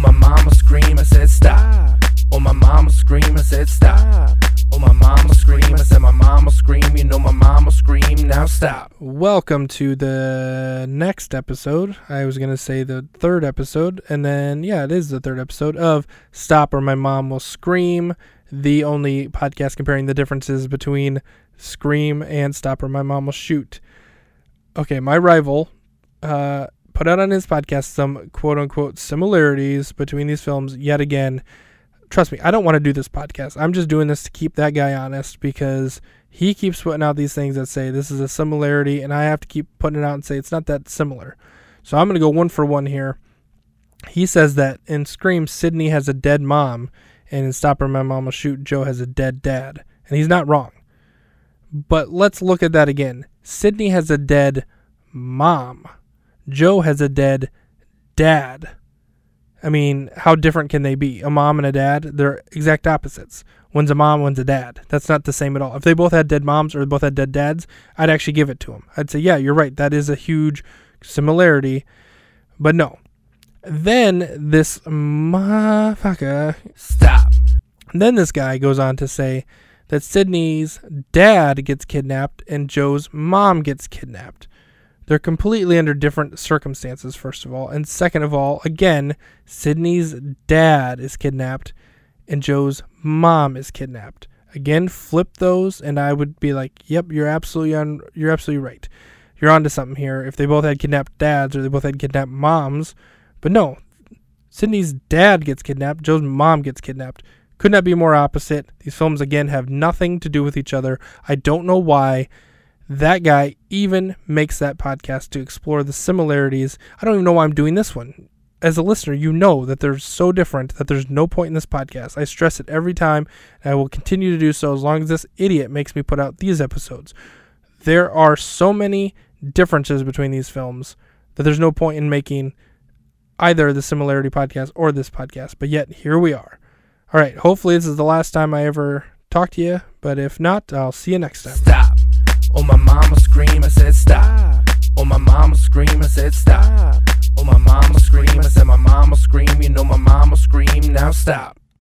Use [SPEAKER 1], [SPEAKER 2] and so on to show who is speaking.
[SPEAKER 1] my mama scream, I said stop. Oh my mama scream, I said stop. Oh my mama scream, I said my mama scream, you know my mama scream, now stop.
[SPEAKER 2] Welcome to the next episode. I was going to say the third episode, and then, yeah, it is the third episode of Stop or My Mom Will Scream, the only podcast comparing the differences between Scream and Stop or My Mom Will Shoot. Okay, my rival uh, put out on his podcast some quote unquote similarities between these films yet again. Trust me, I don't want to do this podcast. I'm just doing this to keep that guy honest because he keeps putting out these things that say this is a similarity, and I have to keep putting it out and say it's not that similar. So I'm going to go one for one here. He says that in Scream, Sidney has a dead mom, and in Stop or My Mom Will Shoot, Joe has a dead dad. And he's not wrong. But let's look at that again. Sidney has a dead mom. Joe has a dead dad. I mean, how different can they be? A mom and a dad, they're exact opposites. One's a mom, one's a dad. That's not the same at all. If they both had dead moms or both had dead dads, I'd actually give it to them. I'd say, yeah, you're right. That is a huge similarity. But no. Then this motherfucker,
[SPEAKER 1] Stop.
[SPEAKER 2] then this guy goes on to say that Sidney's dad gets kidnapped and Joe's mom gets kidnapped. They're completely under different circumstances, first of all. And second of all, again, Sidney's dad is kidnapped and Joe's mom is kidnapped. Again, flip those and I would be like, "Yep, you're absolutely on you're absolutely right. You're onto something here. If they both had kidnapped dads or they both had kidnapped moms, but no, Sidney's dad gets kidnapped, Joe's mom gets kidnapped. Could not be more opposite. These films again have nothing to do with each other. I don't know why that guy even makes that podcast to explore the similarities. I don't even know why I'm doing this one. As a listener, you know that they're so different that there's no point in this podcast. I stress it every time, and I will continue to do so as long as this idiot makes me put out these episodes. There are so many differences between these films that there's no point in making either the similarity podcast or this podcast. But yet, here we are. All right, hopefully, this is the last time I ever talk to you, but if not, I'll see you next time.
[SPEAKER 1] Stop. Said stop. Oh my mama scream, I said stop. Oh my mama scream, I said my mama scream, you know my mama scream, now stop.